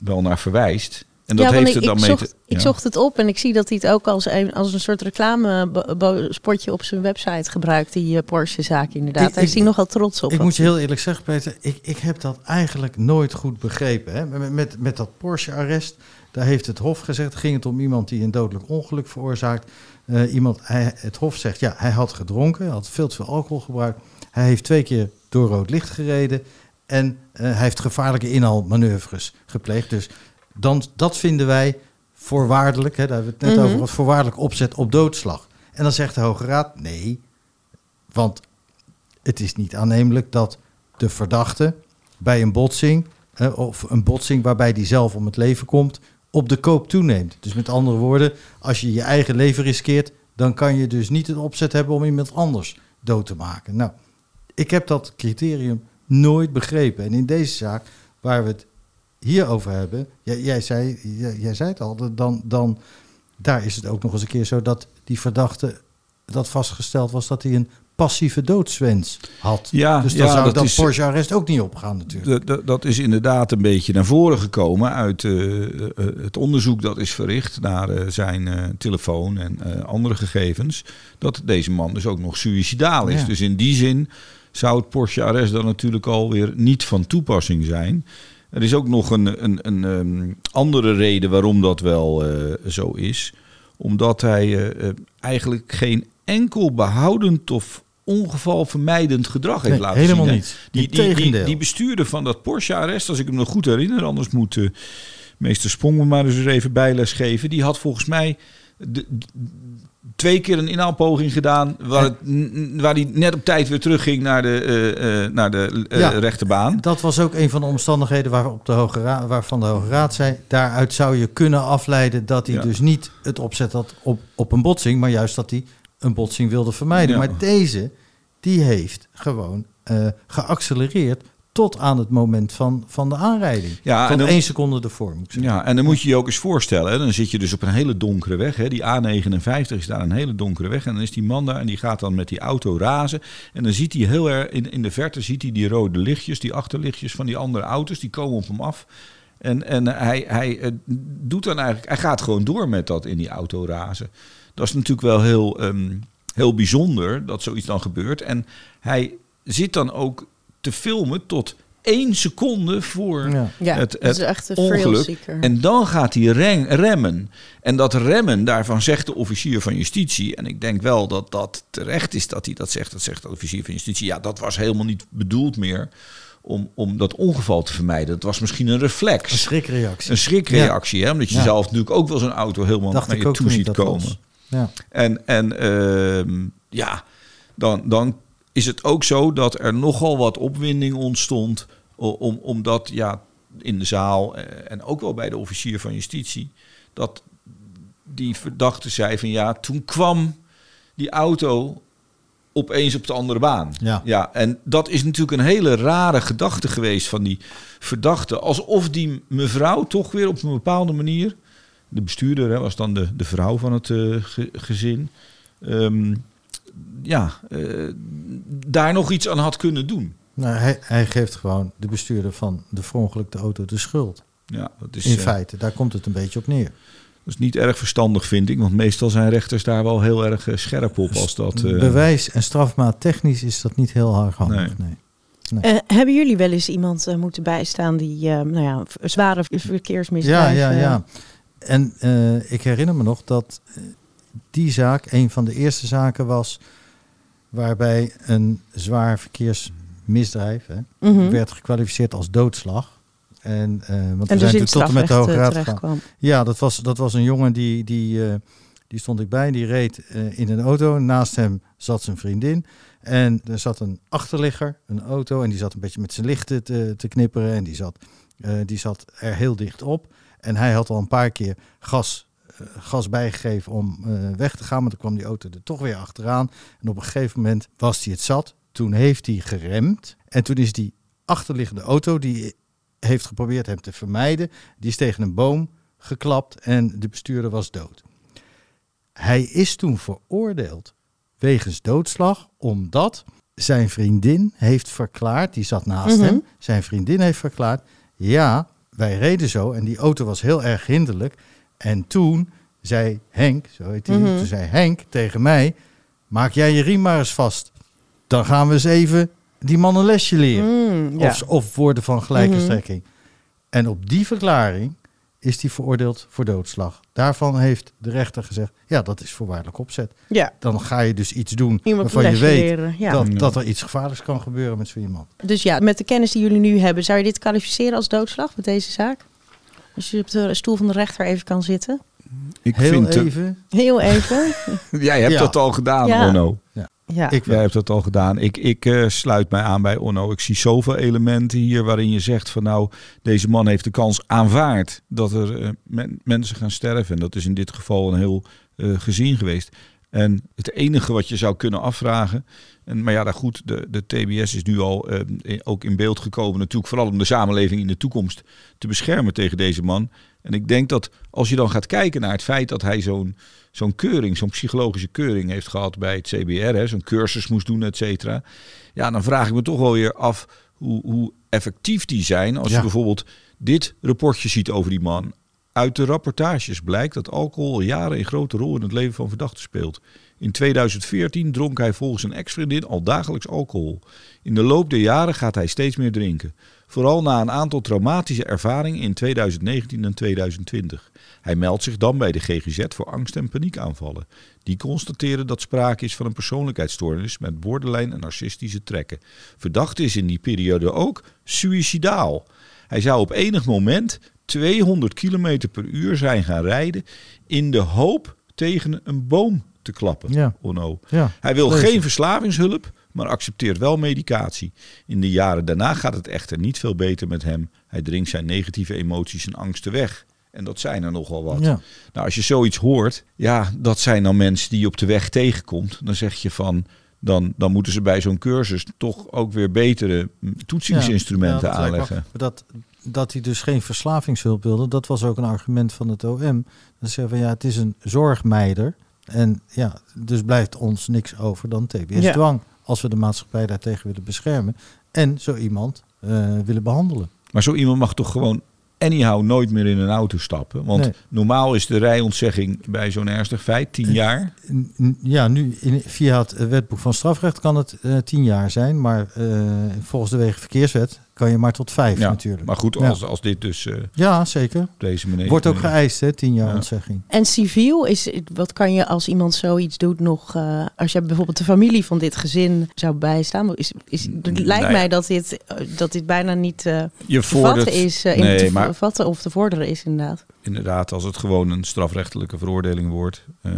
wel naar verwijst. En dat heeft ik, er dan ik, mee zocht, te... ik zocht het op en ik zie dat hij het ook als een, als een soort reclamespotje op zijn website gebruikt, die eh, Porsche-zaak inderdaad. Daar is hij nogal trots op. Ik moet je heel eerlijk zeggen, Peter, ik, ik heb dat eigenlijk nooit goed begrepen. Hè? Met, met, met dat Porsche-arrest, daar heeft het Hof gezegd, ging het om iemand die een dodelijk ongeluk veroorzaakt. Eh, iemand, hij, het Hof zegt, ja, hij had gedronken, hij had veel te veel alcohol gebruikt. Hij heeft twee keer door rood licht gereden en eh, hij heeft gevaarlijke inhaalmanoeuvres gepleegd. Dus dan, dat vinden wij voorwaardelijk, hè, daar hebben we het net Mhm. over voorwaardelijk opzet op doodslag. En dan zegt de Hoge Raad, nee, want het is niet aannemelijk dat de verdachte bij een botsing, eh, of een botsing waarbij die zelf om het leven komt, op de koop toeneemt. Dus met andere woorden, als je je eigen leven riskeert, dan kan je dus niet het opzet hebben om iemand anders dood te maken. Nou, ik heb dat criterium nooit begrepen. En in deze zaak, waar we het hier over hebben, jij, jij, zei, jij, jij zei het al, dan, dan daar is het ook nog eens een keer zo dat die verdachte dat vastgesteld was dat hij een passieve doodswens had. Ja, dus dan ja, zou dat dat, is- Porsche-arrest ook niet opgaan natuurlijk. Dat, dat, dat is inderdaad een beetje naar voren gekomen uit eh, eh, het onderzoek dat is verricht naar eh, zijn telefoon en andere gegevens. Dat deze man dus ook nog suïcidaal is. Ja. Dus in die zin zou het Porsche-arrest dan natuurlijk alweer niet van toepassing zijn. Er is ook nog een, een, een ehm, andere reden waarom dat wel zo is. Omdat hij eigenlijk geen enkel behoudend of ongevalvermijdend gedrag heeft Nee, laten helemaal zien. hè. niet. Die, die, die, bestuurder van dat Porsche-arrest, als ik hem nog goed herinner, anders moet eh, meester Spong me maar eens even bijles geven. Die had volgens mij de, de- twee keer een inhaalpoging gedaan, waar, het, waar hij net op tijd weer terugging naar de, eh, eh, naar de Ja. rechterbaan. Dat was ook een van de omstandigheden waarop de Hoge Raad, waarvan de Hoge Raad zei... daaruit zou je kunnen afleiden dat hij Ja. dus niet het opzet had op, op een botsing... maar juist dat hij een botsing wilde vermijden. Ja. Maar deze, die heeft gewoon eh, geaccelereerd tot aan het moment van, van de aanrijding. Ja, en Tot dan- één seconde ervoor, moet ik zeggen. Ja, en dan moet je je ook eens voorstellen. Hè, dan zit je dus op een hele donkere weg. Hè, die A59 is daar een hele donkere weg. En dan is die man daar en die gaat dan met die auto razen. En dan ziet hij heel erg in, in de verte ziet hij die rode lichtjes, die achterlichtjes van die andere auto's. Die komen op hem af. En, en hij, hij eh, doet dan eigenlijk, hij gaat gewoon door met dat in die auto razen. Dat is natuurlijk wel heel, ehm, heel bijzonder dat zoiets dan gebeurt. En hij zit dan ook te filmen tot één seconde voor Ja. Ja, het, het is echt een ongeluk. En dan gaat hij ren- remmen. En dat remmen, daarvan zegt de officier van justitie. En ik denk wel dat dat terecht is dat hij dat zegt. Dat zegt de officier van justitie. Ja, dat was helemaal niet bedoeld meer om, om dat ongeval te vermijden. Dat was misschien een reflex. Een schrikreactie. Een schrikreactie, hè? omdat je Ja. zelf natuurlijk ook wel zo'n auto helemaal Dacht naar je toe ziet komen. Ja. En, en ehm, ja, dan, dan is het ook zo dat er nogal wat opwinding ontstond. Om, omdat ja, in de zaal eh, en ook wel bij de officier van justitie. dat die verdachte zei van ja, toen kwam die auto opeens op de andere baan. Ja. ja, en dat is natuurlijk een hele rare gedachte geweest van die verdachte. Alsof die mevrouw toch weer op een bepaalde manier. De bestuurder hè, was dan de, de vrouw van het eh, ge- gezin. ehm, ja, eh, daar nog iets aan had kunnen doen. Nou, hij, hij geeft gewoon de bestuurder van de verongelukte auto de schuld. Ja, dat is, In eh, feite, daar komt het een beetje op neer. dat is niet erg verstandig, vind ik. Want meestal zijn rechters daar wel heel erg scherp op. Als dat, eh, Bewijs en strafmaat technisch is dat niet heel erg handig. Nee. Eh, hebben jullie wel eens iemand moeten bijstaan die eh, nou ja, zware v- Ja, verkeersmisdrijven... ja, ja. En eh, ik herinner me nog dat eh, die zaak een van de eerste zaken was waarbij een zwaar verkeersmisdrijf hè, Mhm. werd gekwalificeerd als doodslag. En, eh, want En we dus zijn tot en met de Hoge Raad gegaan. kwam. Ja, dat was, dat was een jongen die, die, die stond ik bij. Die reed in een auto. Naast hem zat zijn vriendin. En er zat een achterligger, een auto. En die zat een beetje met zijn lichten te, te knipperen. En die zat, die zat er heel dicht op. En hij had al een paar keer gas, eh, gas bijgegeven om eh, weg te gaan. Maar toen kwam die auto er toch weer achteraan. En op een gegeven moment was hij het zat. Toen heeft hij geremd. En toen is die achterliggende auto, die heeft geprobeerd hem te vermijden. Die is tegen een boom geklapt en de bestuurder was dood. Hij is toen veroordeeld wegens doodslag, omdat zijn vriendin heeft verklaard, die zat naast Mhm. hem, zijn vriendin heeft verklaard, ja, wij reden zo en die auto was heel erg hinderlijk. En toen zei Henk, zo heet hij, Mhm. toen zei Henk tegen mij, maak jij je riem maar eens vast. Dan gaan we eens even die man een lesje leren. Mm, ja. Of, of woorden van gelijke Mhm. strekking. En op die verklaring is hij veroordeeld voor doodslag. Daarvan heeft de rechter gezegd, ja, dat is voorwaardelijk opzet. ja. Dan ga je dus iets doen Iemand waarvan je weet ja. dat, dat er iets gevaarlijks kan gebeuren met zo iemand. Dus ja, met de kennis die jullie nu hebben, zou je dit kwalificeren als doodslag met deze zaak? Als je op de stoel van de rechter even kan zitten. Ik Heel vind, even. Heel even. [laughs] jij hebt Ja. dat al gedaan, Ja. Onno. Ja. Ik hebt dat al gedaan. Ik, ik eh, sluit mij aan bij Onno. Ik zie zoveel elementen hier waarin je zegt van nou, deze man heeft de kans aanvaard dat er eh, men- mensen gaan sterven. En dat is in dit geval een heel eh, gezin geweest. En het enige wat je zou kunnen afvragen, en, maar ja, daar goed, de, de TBS is nu al ook in beeld gekomen natuurlijk, vooral om de samenleving in de toekomst te beschermen tegen deze man. En ik denk dat als je dan gaat kijken naar het feit dat hij zo'n zo'n keuring, zo'n psychologische keuring heeft gehad bij het CBR, hè, zo'n cursus moest doen, et cetera. Ja, dan vraag ik me toch wel weer af hoe, hoe effectief die zijn. Als Ja. je bijvoorbeeld dit rapportje ziet over die man. Uit de rapportages blijkt dat alcohol al jaren een grote rol in het leven van verdachten speelt. In 2014 dronk hij volgens een ex-vriendin al dagelijks alcohol. In de loop der jaren gaat hij steeds meer drinken. Vooral na een aantal traumatische ervaringen in 2019 en 2020. Hij meldt zich dan bij de GGZ voor angst- en paniekaanvallen. Die constateren dat sprake is van een persoonlijkheidsstoornis met borderline en narcistische trekken. Verdachte is in die periode ook suïcidaal. Hij zou op enig moment 200 km per uur zijn gaan rijden in de hoop tegen een boom te klappen. Ja. Onno. Ja, Hij wil geen verslavingshulp, maar accepteert wel medicatie. In de jaren daarna gaat het echter niet veel beter met hem. Hij dringt zijn negatieve emoties en angsten weg. En dat zijn er nogal wat. Ja. Nou, als je zoiets hoort, ja, dat zijn dan mensen die je op de weg tegenkomt. Dan zeg je van, dan, dan moeten ze bij zo'n cursus toch ook weer betere toetsingsinstrumenten Ja, aanleggen. Dat, dat hij dus geen verslavingshulp wilde, dat was ook een argument van het OM. Dat ze van ja, het is een zorgmeider. En ja, dus blijft ons niks over dan TBS-dwang. Als we de maatschappij daartegen willen beschermen. En zo iemand eh, willen behandelen. Maar zo iemand mag toch gewoon anyhow nooit meer in een auto stappen. Want Nee. normaal is de rijontzegging bij zo'n ernstig feit tien jaar. N- n- Ja, nu in, via het eh, wetboek van strafrecht kan het eh, tien jaar zijn. Maar eh, volgens de wegenverkeerswet kan je maar tot vijf Ja, natuurlijk. Maar goed, Ja. als, als dit dus eh, Ja, zeker. deze manier... Wordt ook geëist, hè, tien jaar Ja. ontzegging. En civiel, is, wat kan je als iemand zoiets doet nog... eh, als je bijvoorbeeld de familie van dit gezin zou bijstaan... Is, is, het lijkt ja. mij dat dit, eh, dat dit bijna niet eh Je te vordert, vatten is. eh, in nee, te maar vatten of te vorderen is inderdaad. inderdaad, als het gewoon een strafrechtelijke veroordeling wordt, eh,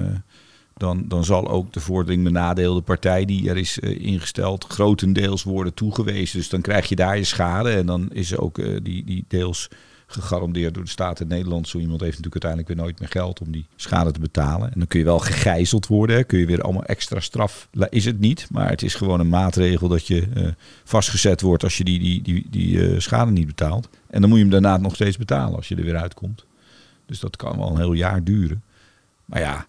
dan, dan zal ook de vordering benadeelde partij die er is eh, ingesteld grotendeels worden toegewezen. Dus dan krijg je daar je schade en dan is ook eh, die, die deels gegarandeerd door de staat in Nederland. Zo iemand heeft natuurlijk uiteindelijk weer nooit meer geld om die schade te betalen. En dan kun je wel gegijzeld worden, kun je weer allemaal extra straf. Is het niet, maar het is gewoon een maatregel dat je eh, vastgezet wordt als je die, die, die, die schade niet betaalt. En dan moet je hem daarna nog steeds betalen als je er weer uitkomt. Dus dat kan wel een heel jaar duren. Maar ja,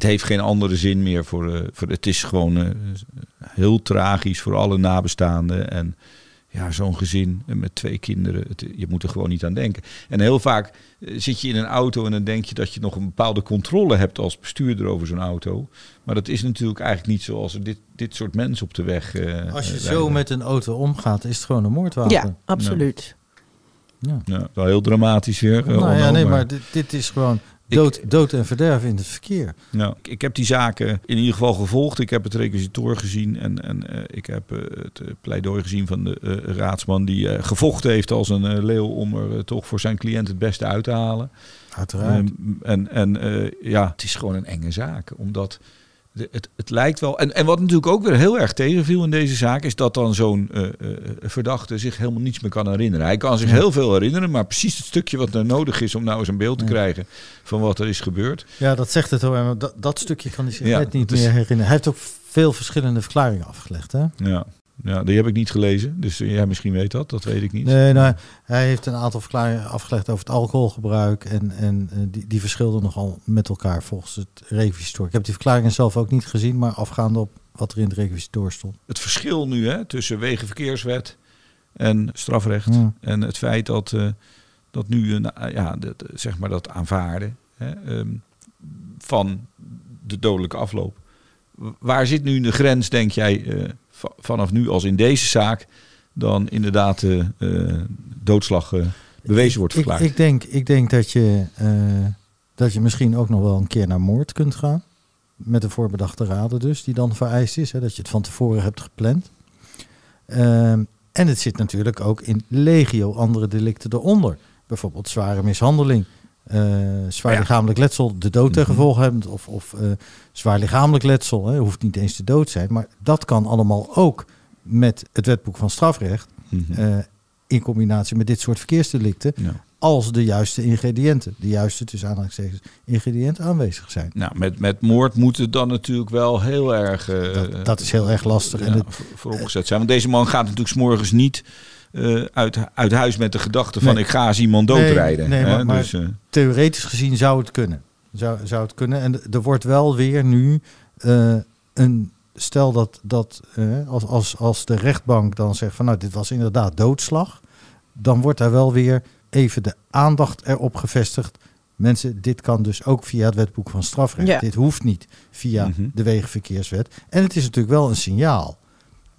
dit heeft geen andere zin meer voor. eh, voor het is gewoon eh, heel tragisch voor alle nabestaanden. En ja, zo'n gezin met twee kinderen. Het, je moet er gewoon niet aan denken. En heel vaak eh, zit je in een auto en dan denk je dat je nog een bepaalde controle hebt als bestuurder over zo'n auto. Maar dat is natuurlijk eigenlijk niet zoals er dit, dit soort mensen op de weg. eh, Als je zo met een auto omgaat, is het gewoon een moordwapen. Ja, absoluut. Ja. Ja, wel heel dramatisch weer. nou ja, nee, maar dit, dit is gewoon Dood, dood en verderf in het verkeer. Nou, ik, ik heb die zaken in ieder geval gevolgd. Ik heb het requisitor gezien en, en eh, ik heb eh, het eh, pleidooi gezien van de eh, raadsman die eh, gevochten heeft als een leeuw om er toch voor zijn cliënt het beste uit te halen. Uiteraard. Ehm, en en eh, ja, het is gewoon een enge zaak. Omdat de, het, het lijkt wel. En, en wat natuurlijk ook weer heel erg tegenviel in deze zaak, is dat dan zo'n eh, eh, verdachte zich helemaal niets meer kan herinneren. Hij kan zich heel veel herinneren, maar precies het stukje wat er nodig is om nou eens een beeld te krijgen van wat er is gebeurd. ja, dat zegt het hoor. Dat, dat stukje kan hij zich Ja, net niet is- meer herinneren. Hij heeft ook veel verschillende verklaringen afgelegd. Hè? Ja. Ja, die heb ik niet gelezen. Dus eh, jij misschien weet dat, dat weet ik niet. Nee, nou, hij heeft een aantal verklaringen afgelegd over het alcoholgebruik. En, en eh, die, die verschilden nogal met elkaar volgens het requisitor. Ik heb die verklaringen zelf ook niet gezien, maar afgaande op wat er in het requisitor stond. Het verschil nu hè, tussen wegenverkeerswet en strafrecht. Ja. En het feit dat, eh, dat nu een, eh, ja, dat, zeg maar dat aanvaarden hè, ehm, van de dodelijke afloop. Waar zit nu de grens, denk jij, vanaf nu als in deze zaak, dan inderdaad de eh, doodslag eh, bewezen wordt Ik, verklaard? ik, denk, ik denk dat je, eh, dat je misschien ook nog wel een keer naar moord kunt gaan. Met een voorbedachte raden dus, die dan vereist is. Hè, dat je het van tevoren hebt gepland. Ehm, en het zit natuurlijk ook in legio andere delicten eronder. Bijvoorbeeld zware mishandeling, eh, zwaar Ja. lichamelijk letsel, de dood ten Mhm. gevolge hebben. Of, of eh, zwaar lichamelijk letsel, hè, hoeft niet eens de dood zijn. Maar dat kan allemaal ook met het wetboek van strafrecht. Mhm. eh, in combinatie met dit soort verkeersdelicten ja. Als de juiste ingrediënten, de juiste tussen aanhalingstekens ingrediënten aanwezig zijn. Nou, met, met moord moet het dan natuurlijk wel heel erg... eh, Dat, dat is heel erg lastig. ja, en het, voor- vooropgezet zijn. Want deze man gaat natuurlijk 's morgens niet eh, uit, uit huis met de gedachte van Nee. ik ga eens iemand doodrijden. nee, maar- maar- dus, eh, theoretisch gezien zou het kunnen. Zou, zou het kunnen. En er wordt wel weer nu eh, een. Stel dat, dat eh, als, als, als de rechtbank dan zegt van nou, dit was inderdaad doodslag. Dan wordt daar wel weer even de aandacht erop gevestigd. Mensen, dit kan dus ook via het wetboek van strafrecht. Ja. Dit hoeft niet via Mhm. de wegenverkeerswet. En het is natuurlijk wel een signaal.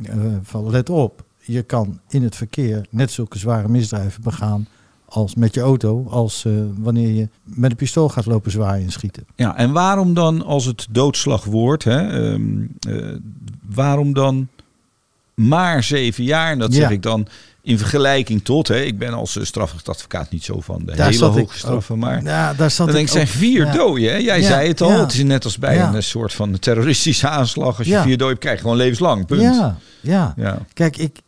eh, van let op, je kan in het verkeer net zulke zware misdrijven begaan als met je auto, als eh, wanneer je met een pistool gaat lopen zwaaien en schieten. ja, en waarom dan als het doodslag wordt, hè, ehm, eh, waarom dan maar zeven jaar? En dat Ja. zeg ik dan in vergelijking tot, hè, ik ben als eh, strafrechtadvocaat niet zo van de Daar hele ik hoge straffen, maar... Ja, daar zat Dan denk ik, zijn vier ja. doden. Hè? Jij Ja, zei het al. Het is net als bij een eh, soort van terroristische [laughs] aanslag. Als je vier doden hebt, krijg je gewoon levenslang. Punt. Ja, ja. Ja. Kijk, ik,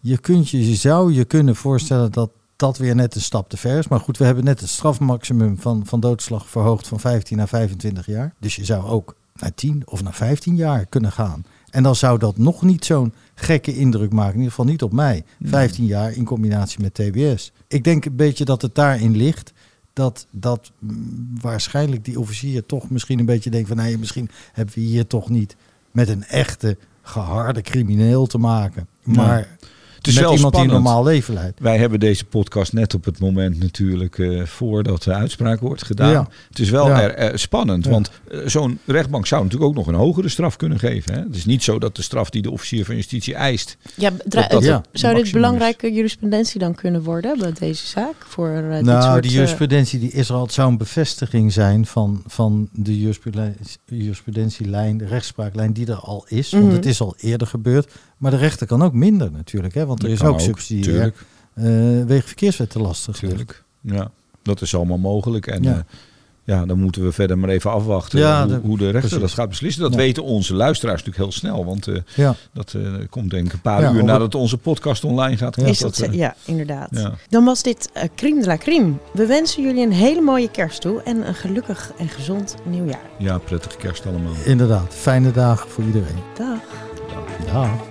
je, kunt je, je zou je kunnen voorstellen dat dat weer net een stap te ver is. Maar goed, we hebben net het strafmaximum van, van doodslag verhoogd van 15 naar 25 jaar. Dus je zou ook naar 10 of naar 15 jaar kunnen gaan. En dan zou dat nog niet zo'n gekke indruk maken. In ieder geval niet op mij. 15 jaar in combinatie met TBS. Ik denk een beetje dat het daarin ligt. Dat, dat mm, waarschijnlijk die officier toch misschien een beetje denkt van... nee, misschien hebben we hier toch niet met een echte geharde crimineel te maken. Maar is met wel iemand spannend. die een normaal leven leidt. Wij hebben deze podcast net op het moment natuurlijk eh, voordat de uitspraak wordt gedaan. Ja. Het is wel Ja. er, spannend, Ja. want eh, zo'n rechtbank zou natuurlijk ook nog een hogere straf kunnen geven. Hè? Het is niet zo dat de straf die de officier van justitie eist. Ja, dra- Dat dat Ja. het- zou dit is. belangrijke jurisprudentie dan kunnen worden bij deze zaak? Voor eh, dit Nou, soort, die eh, jurisprudentie die is er al. Het zou een bevestiging zijn van, van de jurisprudentie- jurisprudentielijn, de rechtspraaklijn die er al is. Want Mhm. het is al eerder gebeurd. Maar de rechter kan ook minder natuurlijk. Hè? Want er is ook subsidie Tuurlijk, uh, wegen verkeerswet te lastig. tuurlijk. Ja, dat is allemaal mogelijk. En Ja. ja. ja, dan moeten we verder maar even afwachten Ja, hoe, de- hoe de rechter precies. dat gaat beslissen. Dat Ja. weten onze luisteraars natuurlijk heel snel. Want eh, Ja. dat eh, komt denk ik een paar Ja, uur nadat onze podcast online gaat. Ja. Is dat, eh, zo? ja, inderdaad. ja. Dan was dit eh Crime de la Crime. We wensen jullie een hele mooie kerst toe en een gelukkig en gezond nieuwjaar. ja, prettige kerst allemaal. Inderdaad, fijne dagen voor iedereen. Dag. Ja.